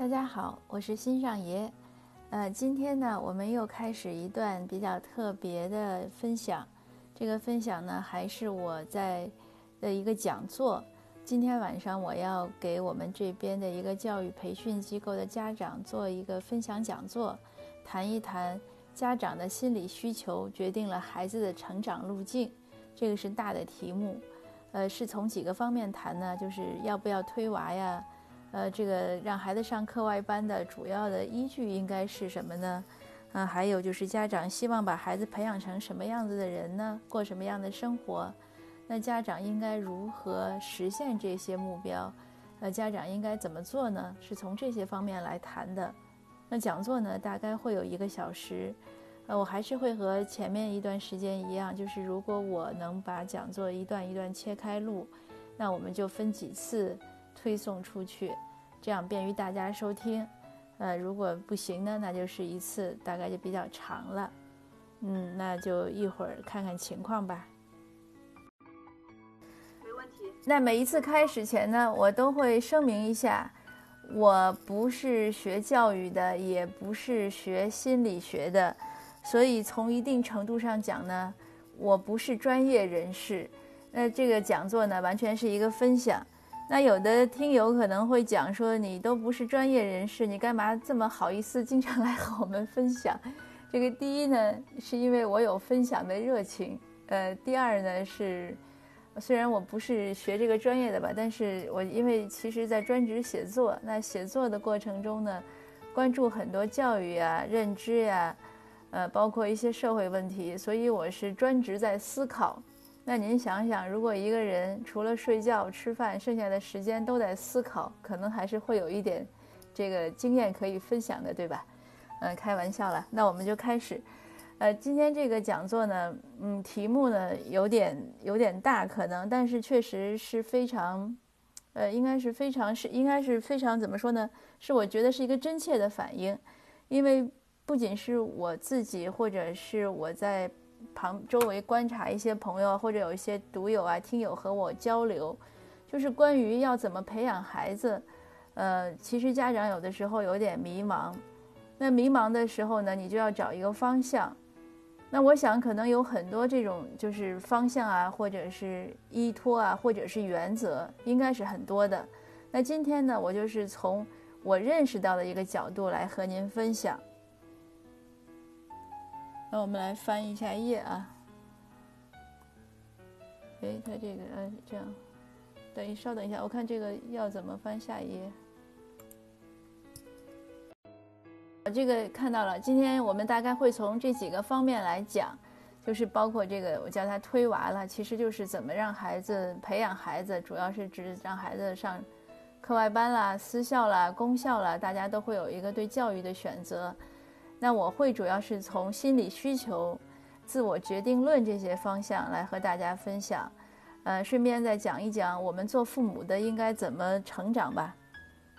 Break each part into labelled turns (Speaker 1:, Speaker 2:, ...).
Speaker 1: 大家好，我是新上爷。呃，今天呢，我们又开始一段比较特别的分享。这个分享呢，还是我在的一个讲座。今天晚上我要给我们这边的一个教育培训机构的家长做一个分享讲座，谈一谈家长的心理需求决定了孩子的成长路径。这个是大的题目。呃，是从几个方面谈呢？就是要不要推娃呀？呃，这个让孩子上课外班的主要的依据应该是什么呢？嗯，还有就是家长希望把孩子培养成什么样子的人呢？过什么样的生活？那家长应该如何实现这些目标？呃，家长应该怎么做呢？是从这些方面来谈的。那讲座呢，大概会有一个小时。呃，我还是会和前面一段时间一样，就是如果我能把讲座一段一段切开录，那我们就分几次。推送出去，这样便于大家收听。呃，如果不行呢，那就是一次，大概就比较长了。嗯，那就一会儿看看情况吧。
Speaker 2: 没问题。
Speaker 1: 那每一次开始前呢，我都会声明一下，我不是学教育的，也不是学心理学的，所以从一定程度上讲呢，我不是专业人士。那这个讲座呢，完全是一个分享。那有的听友可能会讲说，你都不是专业人士，你干嘛这么好意思经常来和我们分享？这个第一呢，是因为我有分享的热情，呃，第二呢是，虽然我不是学这个专业的吧，但是我因为其实在专职写作，那写作的过程中呢，关注很多教育呀、认知呀，呃，包括一些社会问题，所以我是专职在思考。那您想想，如果一个人除了睡觉、吃饭，剩下的时间都在思考，可能还是会有一点这个经验可以分享的，对吧？嗯，开玩笑了。那我们就开始。呃，今天这个讲座呢，嗯，题目呢有点有点大，可能，但是确实是非常，呃，应该是非常是应该是非常怎么说呢？是我觉得是一个真切的反应，因为不仅是我自己，或者是我在。旁周围观察一些朋友或者有一些读友啊、听友和我交流，就是关于要怎么培养孩子。呃，其实家长有的时候有点迷茫，那迷茫的时候呢，你就要找一个方向。那我想可能有很多这种就是方向啊，或者是依托啊，或者是原则，应该是很多的。那今天呢，我就是从我认识到的一个角度来和您分享。那我们来翻一下页啊。哎，它这个呃这样，等一稍等一下，我看这个要怎么翻下一页。我这个看到了，今天我们大概会从这几个方面来讲，就是包括这个我叫他推娃了，其实就是怎么让孩子培养孩子，主要是指让孩子上课外班啦、私校啦、公校啦，大家都会有一个对教育的选择。那我会主要是从心理需求、自我决定论这些方向来和大家分享，呃，顺便再讲一讲我们做父母的应该怎么成长吧。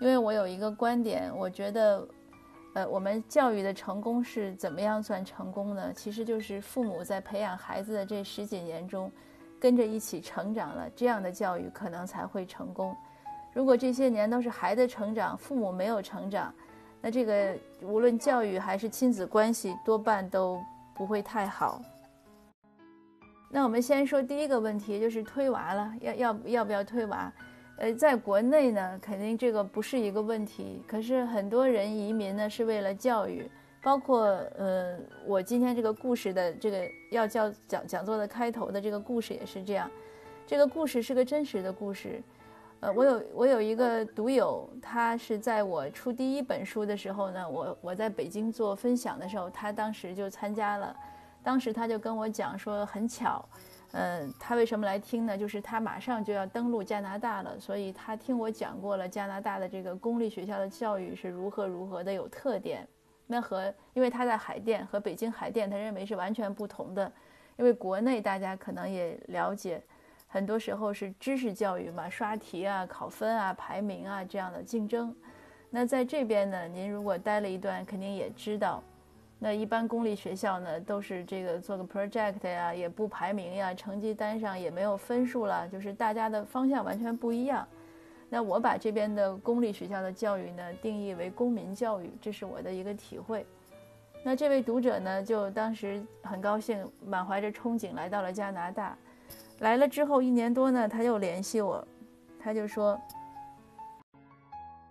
Speaker 1: 因为我有一个观点，我觉得，呃，我们教育的成功是怎么样算成功呢？其实就是父母在培养孩子的这十几年中，跟着一起成长了，这样的教育可能才会成功。如果这些年都是孩子成长，父母没有成长，那这个无论教育还是亲子关系，多半都不会太好。那我们先说第一个问题，就是推娃了，要要要不要推娃？呃，在国内呢，肯定这个不是一个问题。可是很多人移民呢，是为了教育，包括呃，我今天这个故事的这个要叫讲讲座的开头的这个故事也是这样。这个故事是个真实的故事。呃，我有我有一个读友，他是在我出第一本书的时候呢，我我在北京做分享的时候，他当时就参加了。当时他就跟我讲说，很巧，嗯，他为什么来听呢？就是他马上就要登陆加拿大了，所以他听我讲过了加拿大的这个公立学校的教育是如何如何的有特点。那和因为他在海淀和北京海淀，他认为是完全不同的。因为国内大家可能也了解。很多时候是知识教育嘛，刷题啊、考分啊、排名啊这样的竞争。那在这边呢，您如果待了一段，肯定也知道，那一般公立学校呢都是这个做个 project 呀，也不排名呀，成绩单上也没有分数了，就是大家的方向完全不一样。那我把这边的公立学校的教育呢定义为公民教育，这是我的一个体会。那这位读者呢，就当时很高兴，满怀着憧憬来到了加拿大。来了之后一年多呢，他又联系我，他就说：“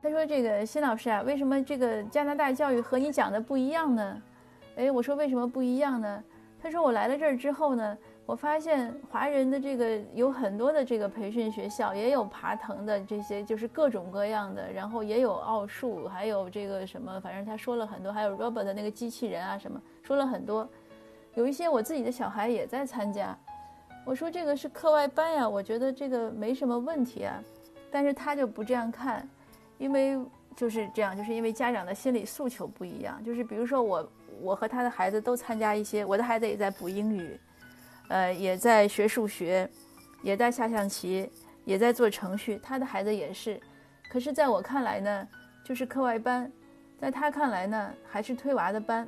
Speaker 1: 他说这个辛老师啊，为什么这个加拿大教育和你讲的不一样呢？”哎，我说为什么不一样呢？他说我来了这儿之后呢。我发现华人的这个有很多的这个培训学校，也有爬藤的这些，就是各种各样的，然后也有奥数，还有这个什么，反正他说了很多，还有 Robert 的那个机器人啊什么，说了很多。有一些我自己的小孩也在参加。我说这个是课外班呀，我觉得这个没什么问题啊。但是他就不这样看，因为就是这样，就是因为家长的心理诉求不一样。就是比如说我，我和他的孩子都参加一些，我的孩子也在补英语。呃，也在学数学，也在下象棋，也在做程序。他的孩子也是，可是在我看来呢，就是课外班；在他看来呢，还是推娃的班。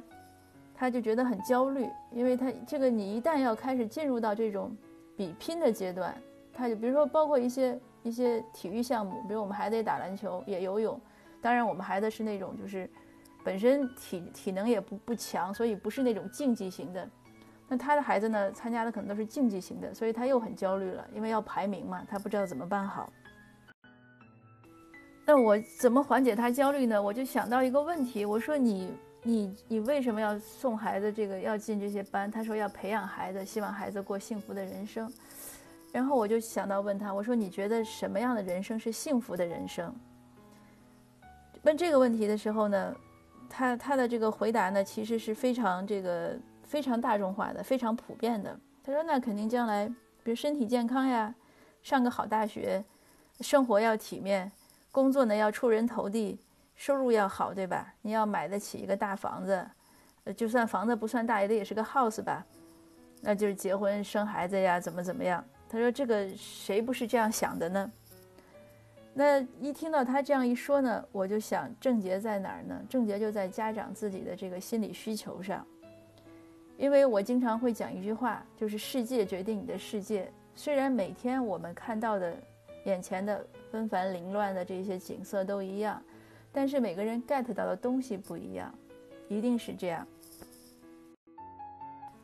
Speaker 1: 他就觉得很焦虑，因为他这个你一旦要开始进入到这种比拼的阶段，他就比如说包括一些一些体育项目，比如我们孩子也打篮球，也游泳。当然，我们孩子是那种就是本身体体能也不不强，所以不是那种竞技型的。那他的孩子呢？参加的可能都是竞技型的，所以他又很焦虑了，因为要排名嘛，他不知道怎么办好。那我怎么缓解他焦虑呢？我就想到一个问题，我说你你你为什么要送孩子这个要进这些班？他说要培养孩子，希望孩子过幸福的人生。然后我就想到问他，我说你觉得什么样的人生是幸福的人生？问这个问题的时候呢，他他的这个回答呢，其实是非常这个。非常大众化的，非常普遍的。他说：“那肯定将来，比如身体健康呀，上个好大学，生活要体面，工作呢要出人头地，收入要好，对吧？你要买得起一个大房子，呃，就算房子不算大，也得也是个 house 吧？那就是结婚生孩子呀，怎么怎么样？”他说：“这个谁不是这样想的呢？”那一听到他这样一说呢，我就想症结在哪儿呢？症结就在家长自己的这个心理需求上。因为我经常会讲一句话，就是世界决定你的世界。虽然每天我们看到的眼前的纷繁凌乱的这些景色都一样，但是每个人 get 到的东西不一样，一定是这样。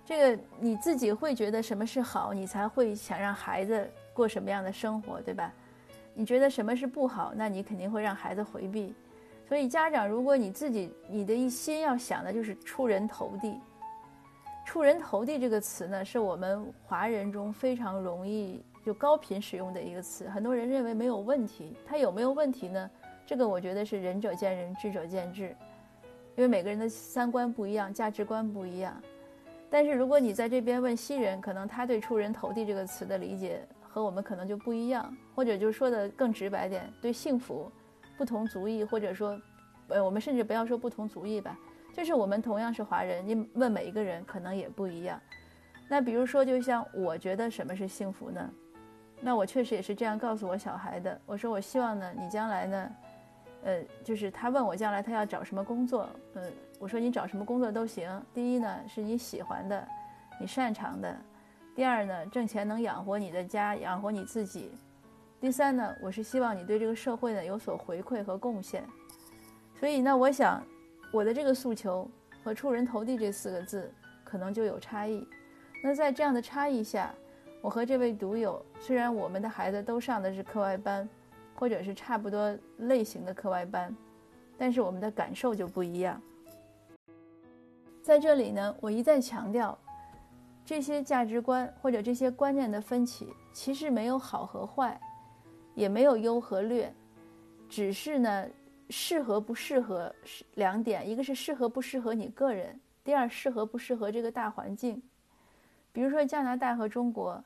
Speaker 1: 这个你自己会觉得什么是好，你才会想让孩子过什么样的生活，对吧？你觉得什么是不好，那你肯定会让孩子回避。所以家长，如果你自己你的一心要想的就是出人头地。出人头地这个词呢，是我们华人中非常容易就高频使用的一个词。很多人认为没有问题，它有没有问题呢？这个我觉得是仁者见仁，智者见智，因为每个人的三观不一样，价值观不一样。但是如果你在这边问西人，可能他对“出人头地”这个词的理解和我们可能就不一样，或者就说的更直白点，对幸福，不同族裔，或者说，呃，我们甚至不要说不同族裔吧。就是我们同样是华人，你问每一个人可能也不一样。那比如说，就像我觉得什么是幸福呢？那我确实也是这样告诉我小孩的。我说我希望呢，你将来呢，呃，就是他问我将来他要找什么工作，呃，我说你找什么工作都行。第一呢，是你喜欢的，你擅长的；第二呢，挣钱能养活你的家，养活你自己；第三呢，我是希望你对这个社会呢有所回馈和贡献。所以呢，我想。我的这个诉求和“出人头地”这四个字可能就有差异。那在这样的差异下，我和这位读友虽然我们的孩子都上的是课外班，或者是差不多类型的课外班，但是我们的感受就不一样。在这里呢，我一再强调，这些价值观或者这些观念的分歧，其实没有好和坏，也没有优和劣，只是呢。适合不适合是两点，一个是适合不适合你个人，第二适合不适合这个大环境。比如说加拿大和中国，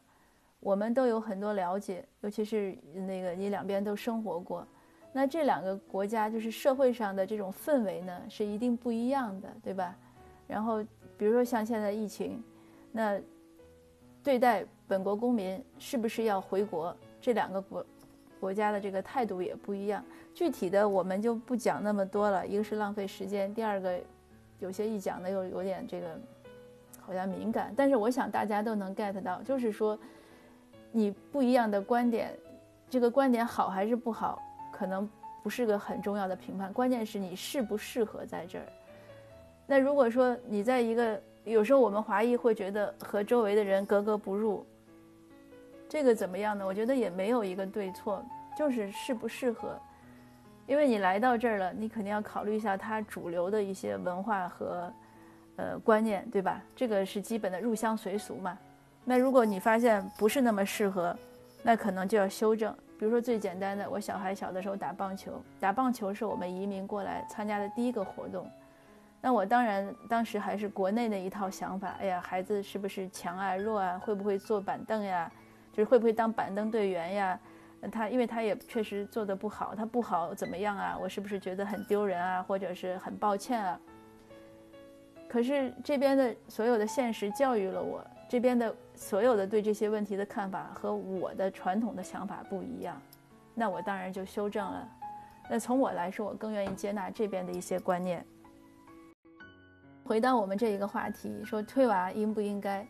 Speaker 1: 我们都有很多了解，尤其是那个你两边都生活过，那这两个国家就是社会上的这种氛围呢是一定不一样的，对吧？然后比如说像现在疫情，那对待本国公民是不是要回国，这两个国。国家的这个态度也不一样，具体的我们就不讲那么多了。一个是浪费时间，第二个有些一讲的又有点这个好像敏感。但是我想大家都能 get 到，就是说你不一样的观点，这个观点好还是不好，可能不是个很重要的评判，关键是你适不适合在这儿。那如果说你在一个，有时候我们华裔会觉得和周围的人格格不入，这个怎么样呢？我觉得也没有一个对错，就是适不适合。因为你来到这儿了，你肯定要考虑一下它主流的一些文化和，呃观念，对吧？这个是基本的入乡随俗嘛。那如果你发现不是那么适合，那可能就要修正。比如说最简单的，我小孩小的时候打棒球，打棒球是我们移民过来参加的第一个活动。那我当然当时还是国内的一套想法，哎呀，孩子是不是强啊弱啊？会不会坐板凳呀？就是会不会当板凳队员呀？他因为他也确实做得不好，他不好怎么样啊？我是不是觉得很丢人啊？或者是很抱歉啊？可是这边的所有的现实教育了我，这边的所有的对这些问题的看法和我的传统的想法不一样，那我当然就修正了。那从我来说，我更愿意接纳这边的一些观念。回到我们这一个话题，说推娃应不应该？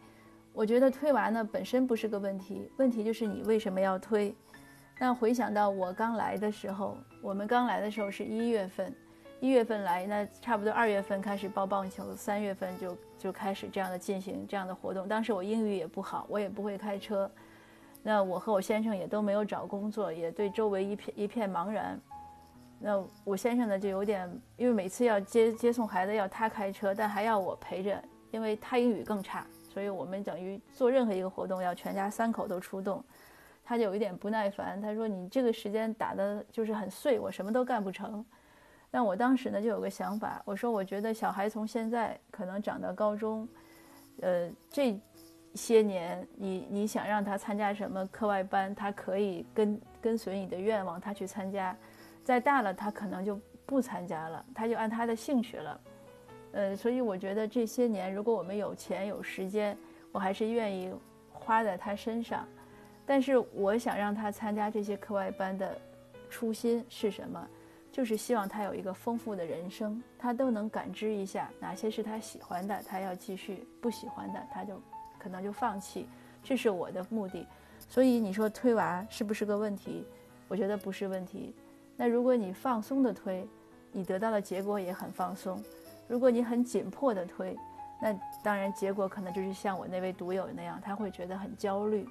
Speaker 1: 我觉得推娃呢本身不是个问题，问题就是你为什么要推？那回想到我刚来的时候，我们刚来的时候是一月份，一月份来，那差不多二月份开始报棒球，三月份就就开始这样的进行这样的活动。当时我英语也不好，我也不会开车，那我和我先生也都没有找工作，也对周围一片一片茫然。那我先生呢，就有点，因为每次要接接送孩子要他开车，但还要我陪着，因为他英语更差，所以我们等于做任何一个活动要全家三口都出动，他就有一点不耐烦，他说你这个时间打的就是很碎，我什么都干不成。但我当时呢就有个想法，我说我觉得小孩从现在可能长到高中，呃这些年你你想让他参加什么课外班，他可以跟跟随你的愿望，他去参加。再大了，他可能就不参加了，他就按他的兴趣了。呃，所以我觉得这些年，如果我们有钱有时间，我还是愿意花在他身上。但是我想让他参加这些课外班的初心是什么？就是希望他有一个丰富的人生，他都能感知一下哪些是他喜欢的，他要继续；不喜欢的，他就可能就放弃。这是我的目的。所以你说推娃是不是个问题？我觉得不是问题。那如果你放松的推，你得到的结果也很放松；如果你很紧迫的推，那当然结果可能就是像我那位读友那样，他会觉得很焦虑。